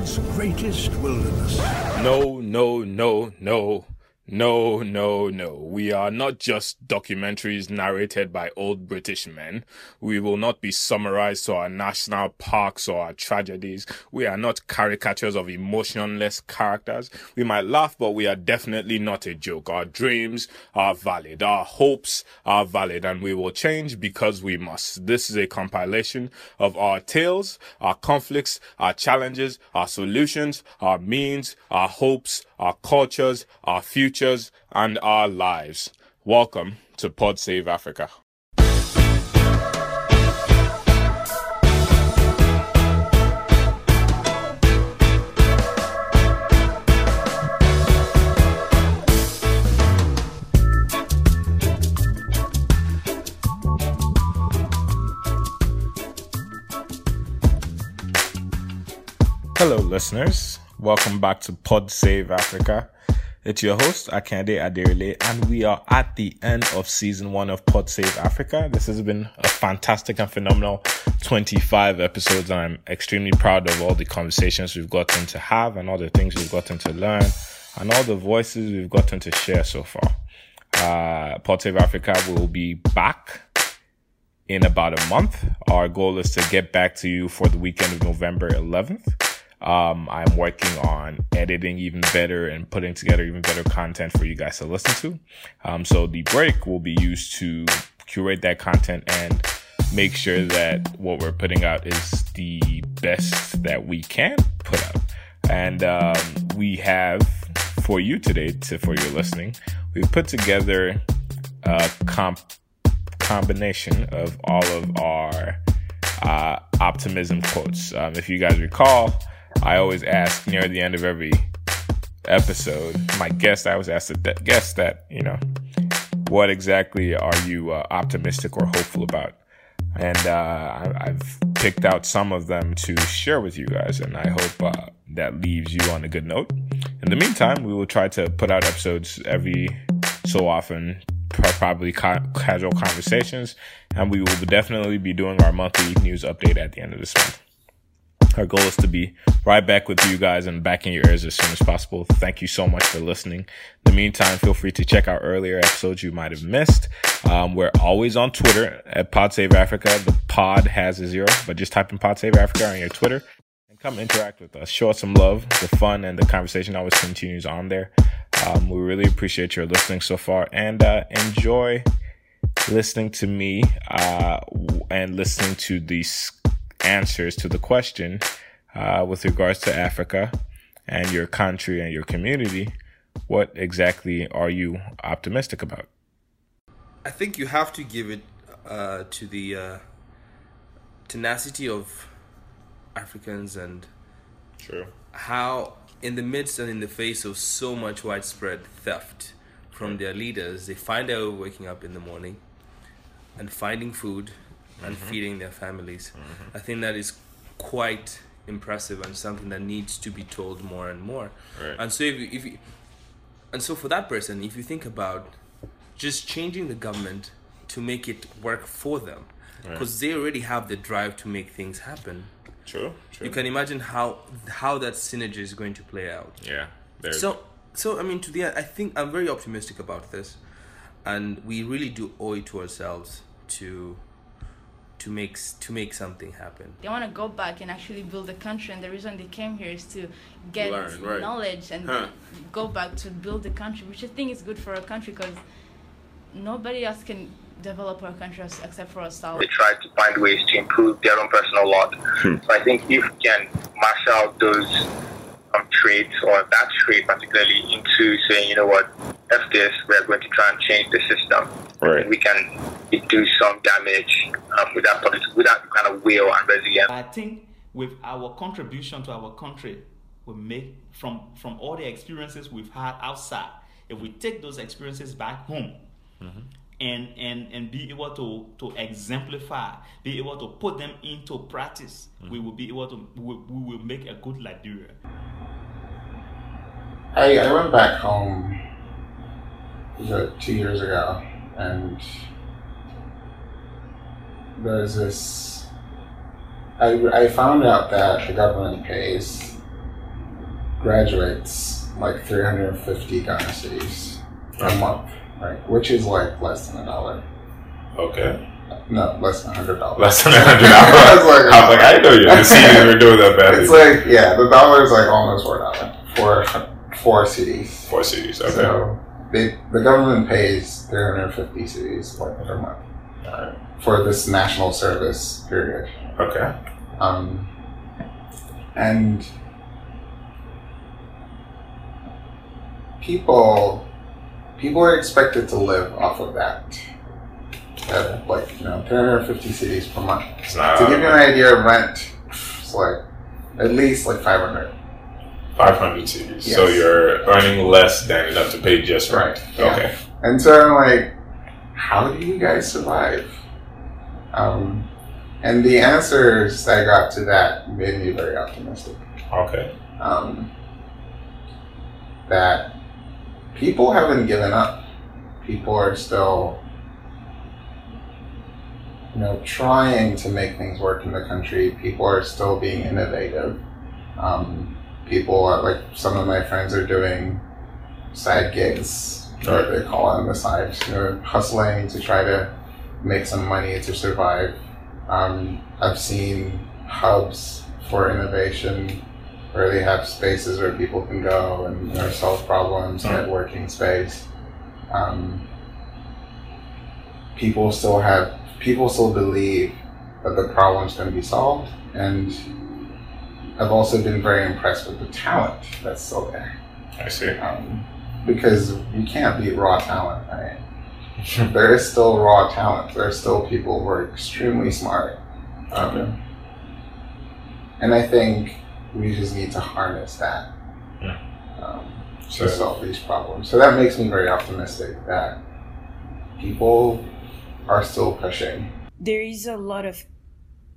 world's greatest wilderness. No, no, no, no. No, no, no. We are not just documentaries narrated by old British men. We will not be summarized to our national parks or our tragedies. We are not caricatures of emotionless characters. We might laugh, but we are definitely not a joke. Our dreams are valid. Our hopes are valid and we will change because we must. This is a compilation of our tales, our conflicts, our challenges, our solutions, our means, our hopes, our cultures, our futures, and our lives. Welcome to Pod Save Africa. Hello, listeners. Welcome back to Pod Save Africa. It's your host, Akande Aderile, and we are at the end of season one of Pod Save Africa. This has been a fantastic and phenomenal 25 episodes, and I'm extremely proud of all the conversations we've gotten to have and all the things we've gotten to learn and all the voices we've gotten to share so far. Uh, Pod Save Africa will be back in about a month. Our goal is to get back to you for the weekend of November 11th. Um, I'm working on editing even better and putting together even better content for you guys to listen to. Um, so the break will be used to curate that content and make sure that what we're putting out is the best that we can put out. And um, we have for you today, to, for your listening, we've put together a comp combination of all of our uh, optimism quotes. Um, if you guys recall, I always ask near the end of every episode, my guest, I always ask the guest that, you know, what exactly are you uh, optimistic or hopeful about? And uh, I, have picked out some of them to share with you guys, and I hope uh, that leaves you on a good note. In the meantime, we will try to put out episodes every so often, probably ca- casual conversations, and we will definitely be doing our monthly news update at the end of this month. Our goal is to be right back with you guys and back in your ears as soon as possible. Thank you so much for listening. In the meantime, feel free to check out earlier episodes you might have missed. Um, we're always on Twitter at Pod Save Africa. The pod has a zero, but just type in Pod Save Africa on your Twitter and come interact with us. Show us some love. The fun and the conversation always continues on there. Um, we really appreciate your listening so far and uh, enjoy listening to me uh, and listening to these answers to the question uh, with regards to Africa and your country and your community. What exactly are you optimistic about? I think you have to give it uh, to the uh, tenacity of Africans and True. how, in the midst and in the face of so much widespread theft from their leaders, they find out waking up in the morning and finding food and mm-hmm. feeding their families. Mm-hmm. I think that is quite impressive and something that needs to be told more and more. Right. And so if you, if you, and so for that person, if you think about just changing the government to make it work for them, because right. they already have the drive to make things happen. True, true. You can imagine how how that synergy is going to play out. Yeah. So so I mean to the end, I think I'm very optimistic about this, and we really do owe it to ourselves to to make to make something happen. They want to go back and actually build a country, and the reason they came here is to get Learn, right. knowledge and huh. go back to build the country, which I think is good for a country because nobody else can develop our country except for ourselves. They try to find ways to improve their own personal lot. Hmm. So I think if we can marshal out those um, traits or that trait particularly into saying, you know what, F this, we're going to try and change the system. Right. We can do some damage um, with, that, with that kind of will and resilience. I think with our contribution to our country, we make from from all the experiences we've had outside. If we take those experiences back home, mm-hmm. and and and be able to to exemplify, be able to put them into practice, mm-hmm. we will be able to we, we will make a good Liberia. I I went back home two years ago, and there's this. I, I found out that the government pays graduates like 350 Ghana a month, right? Which is like less than a dollar. Okay. No, less than a hundred dollars. Less than a hundred dollars. I was like, I was like, I know you. The cedis were doing that badly. It's like yeah, the dollar is like almost four dollars for four cedis. Four cedis. Okay. So they, the government pays 350 cedis like per month for this national service period. Okay. Um, and people people are expected to live off of that. At like you know, 350 cedis per month. Not To give you an idea of rent, it's like at least like 500. 500 cedis. So you're earning less than enough to pay just rent. Right, yeah. Okay. And so I'm like, how do you guys survive? Um, and the answers I got to that made me very optimistic. Okay. Um, that people haven't given up. People are still, you know, trying to make things work in the country. People are still being innovative. Um, people are like some of my friends are doing side gigs, or they call it on the side, you know, hustling to try to make some money to survive. Um, I've seen hubs for innovation where they have spaces where people can go and you know, solve problems, Mm. networking space. Um, people still have people still believe that the problems can be solved, and I've also been very impressed with the talent that's still there. I see. Um, because you can't beat raw talent, right? there is still raw talent. There are still people who are extremely smart. Um, and I think we just need to harness that Yeah. um, So- to solve these problems. So that makes me very optimistic that people are still pushing. there is a lot of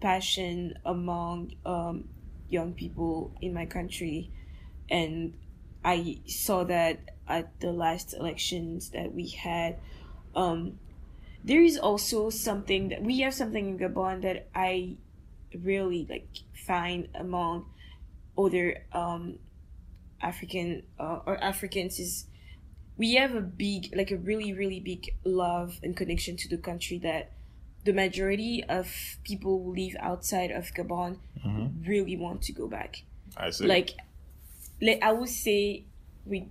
passion among um, young people in my country, and I saw that at the last elections that we had. Um, there is also something that we have something in Gabon that I really like find among other um, African uh, or Africans is we have a big like a really really big love and connection to the country that the majority of people who live outside of Gabon Mhm. really want to go back. I see. Like, like I would say with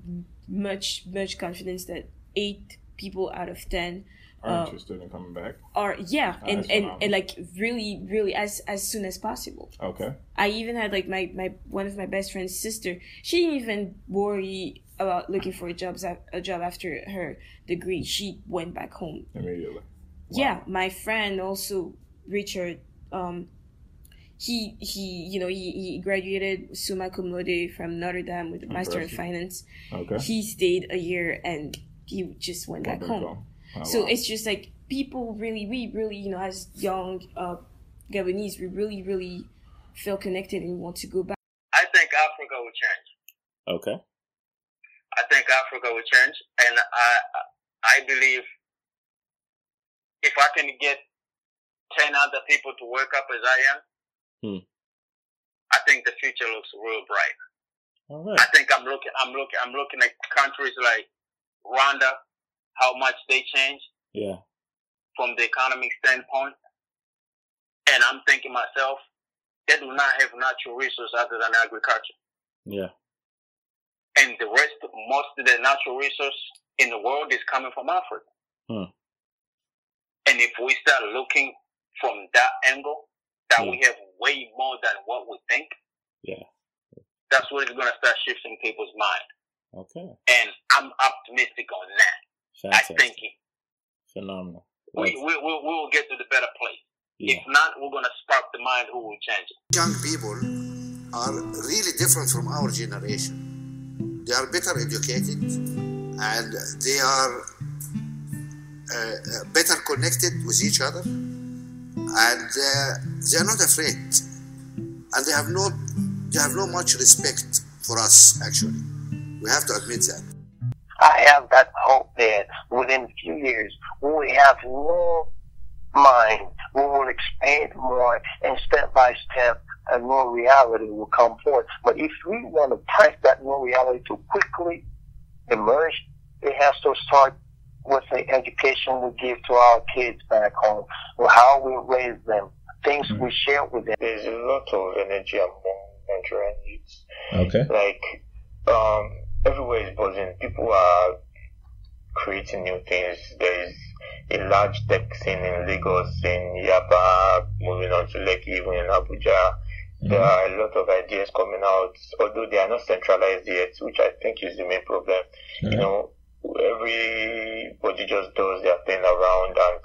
much much confidence that eight people out of ten are uh, interested in coming back. are yeah, Oh, and, and and like really really as as soon as possible. Okay. I even had like my, my one of my best friend's sister. She didn't even worry about looking for a job a job after her degree. She went back home. Immediately. Yeah, my friend also Richard. Um, he he you know he, he graduated summa cum laude from Notre Dame with a master in finance. Okay. He stayed a year and he just went back home. Oh, So wow. it's just like people really, we really, you know, as young uh, Gabonese, we really, really feel connected and want to go back. I think Africa will change. Okay. I think Africa will change, and I I believe if I can get ten other people to wake up as I am, Hmm. I think the future looks real bright. All right. I think I'm looking I'm looking I'm looking at countries like Rwanda, how much they changed Yeah. from the economic standpoint, and I'm thinking myself, they do not have natural resources other than agriculture. Yeah. and the rest, most of the natural resource in the world is coming from Africa. Hmm. And if we start looking from that angle, that Hmm. we have way more than what we think, Yeah. that's what is going to start shifting people's mind. Okay. And I'm optimistic on that. Fantastic. I think Phenomenal. we, we, we, we will get to the better place. yeah. If not, we're going to spark the mind who will change it. young people are really different from our generation. They are better educated and they are better connected with each other. And uh, they are not afraid. And they have no they have no much respect for us actually. We have to admit that. I have that hope that within a few years we have more mind, we will expand more, and step by step a new reality will come forth. But if we want to press that new reality to quickly emerge, it has to start with the education we give to our kids back home, or how we raise them, things mm-hmm. we share with them. There's a lot of energy among Nigerian youths. Okay. Like, um, everywhere is buzzing. People are creating new things. There is a large tech scene in Lagos, in Yaba, moving on to Lekki, even in Abuja. Mm-hmm. There are a lot of ideas coming out, although they are not centralized yet, which I think is the main problem. Mm-hmm. You know, everybody just does their thing around and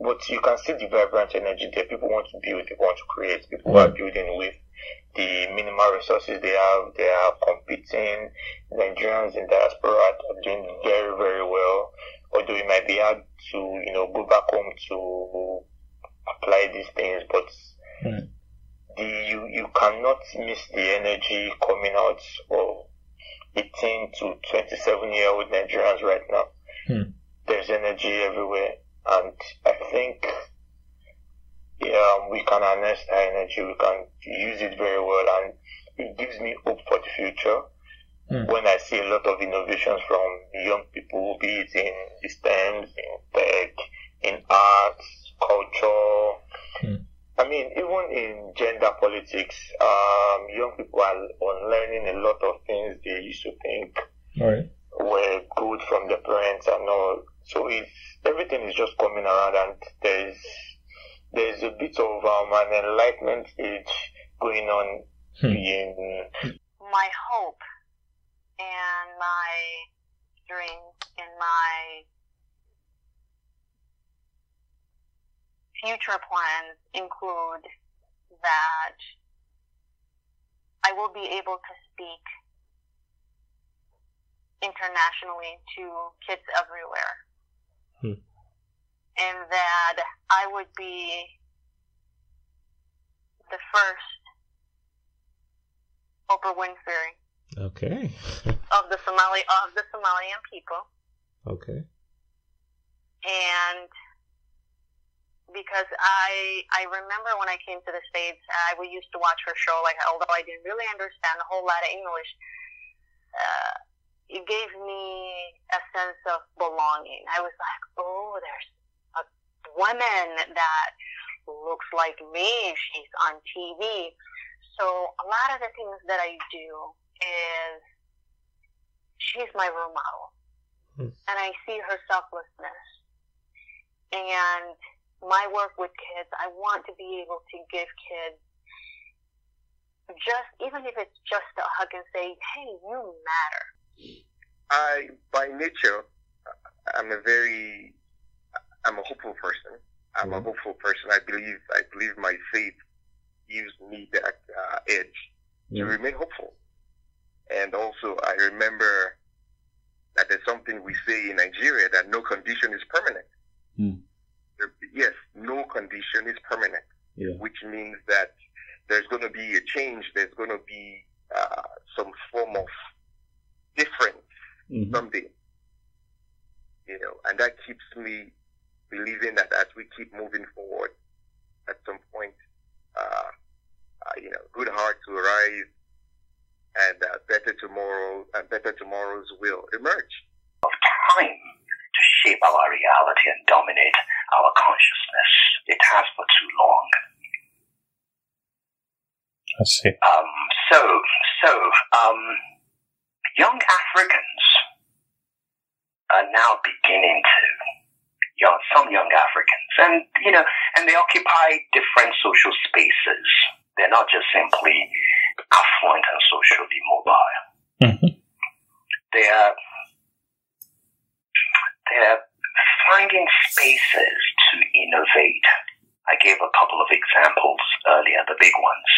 but you can see the vibrant energy there. People want to build, they want to create, people mm-hmm. are building with the minimal resources they have. They are competing. Nigerians in diaspora are doing very, very well. Although it might be hard to, you know, go back home to apply these things, but mm. the, you, you cannot miss the energy coming out of 18 to 27 year old Nigerians right now. Hmm. There's energy everywhere. And I think yeah, we can harness that energy, we can use it very well, and it gives me hope for the future. Mm. When I see a lot of innovations from young people, be it in STEMs, in tech, in arts, culture, mm. I mean, even in gender politics, um, young people are unlearning a lot of things they used to think right. were good from their parents and all. So it's everything is just coming around, and there's there's a bit of um, an enlightenment age going on hmm. in my hope and my dream and my future plans include that I will be able to speak internationally to kids everywhere. Hmm and that I would be the first Oprah Winfrey. Okay. of the Somali of the Somalian people. Okay. And because I I remember when I came to the states, I we used to watch her show. Like although I didn't really understand a whole lot of English, uh, it gave me a sense of belonging. I was like, oh, there's a woman that looks like me. She's on TV. So a lot of the things that I do is she's my role model. Hmm. And I see her selflessness. And my work with kids, I want to be able to give kids just, even if it's just a hug and say, hey, you matter. I, by nature, I'm a very I'm a hopeful person. I'm mm-hmm. a hopeful person. I believe I believe my faith gives me that uh, edge to remain hopeful. And also, I remember that there's something we say in Nigeria that no condition is permanent. Mm. Yes, no condition is permanent, yeah. which means that there's going to be a change. There's going to be uh, some form of difference mm-hmm. someday. You know, and that keeps me believing that as we keep moving forward, at some point, uh, uh, you know, good hearts will rise, and uh, better tomorrow and better tomorrows will emerge. Of time to shape our reality and dominate our consciousness. It has for too long. I see. Um, so, so, um, young Africans are now beginning to young, some young Africans, and you know, and they occupy different social spaces. They're not just simply affluent and socially mobile. Mm-hmm. They're they're finding spaces to innovate. I gave a couple of examples earlier, the big ones.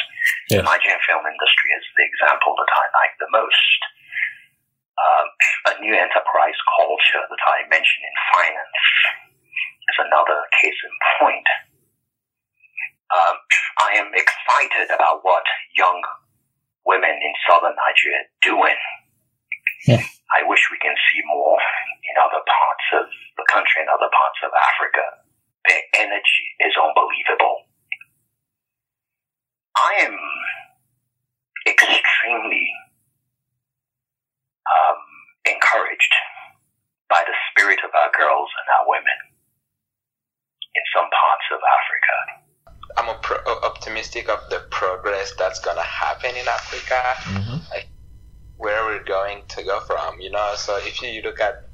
Yeah. The Nigerian film industry is the example that I like the most. Um, a new enterprise culture that I mentioned in finance is another case in point. Um, I am excited about what young women in southern Nigeria are doing. Yeah. I wish we can see more in other parts of the country and other parts of Africa. Their energy is unbelievable. I am extremely um, encouraged by the spirit of our girls and our women in some parts of Africa. I'm pro- optimistic of the progress that's gonna happen in Africa, mm-hmm. like where we're going to go from. You know, so if you look at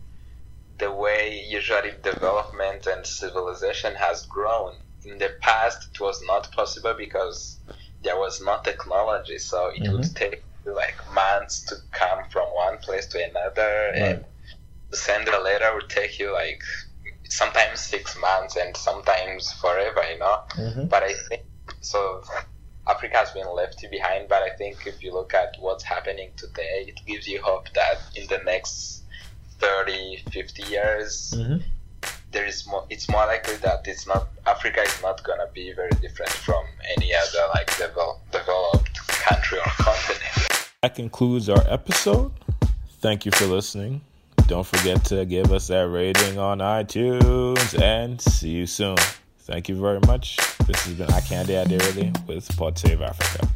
the way usually development and civilization has grown in the past, it was not possible because there was no technology, so it mm-hmm. would take like months to come from one place to another, right. and to send a letter would take you like sometimes six months and sometimes forever, you know. Mm-hmm. But I think so. Africa has been left behind, but I think if you look at what's happening today, it gives you hope that in the next 30, 50 years, mm-hmm. there is more. It's more likely that it's not Africa is not gonna be very different from any other like develop, developed country or continent. That concludes our episode. Thank you for listening. Don't forget to give us that rating on iTunes and see you soon. Thank you very much. This has been Akande Aderele with Pod Save Africa.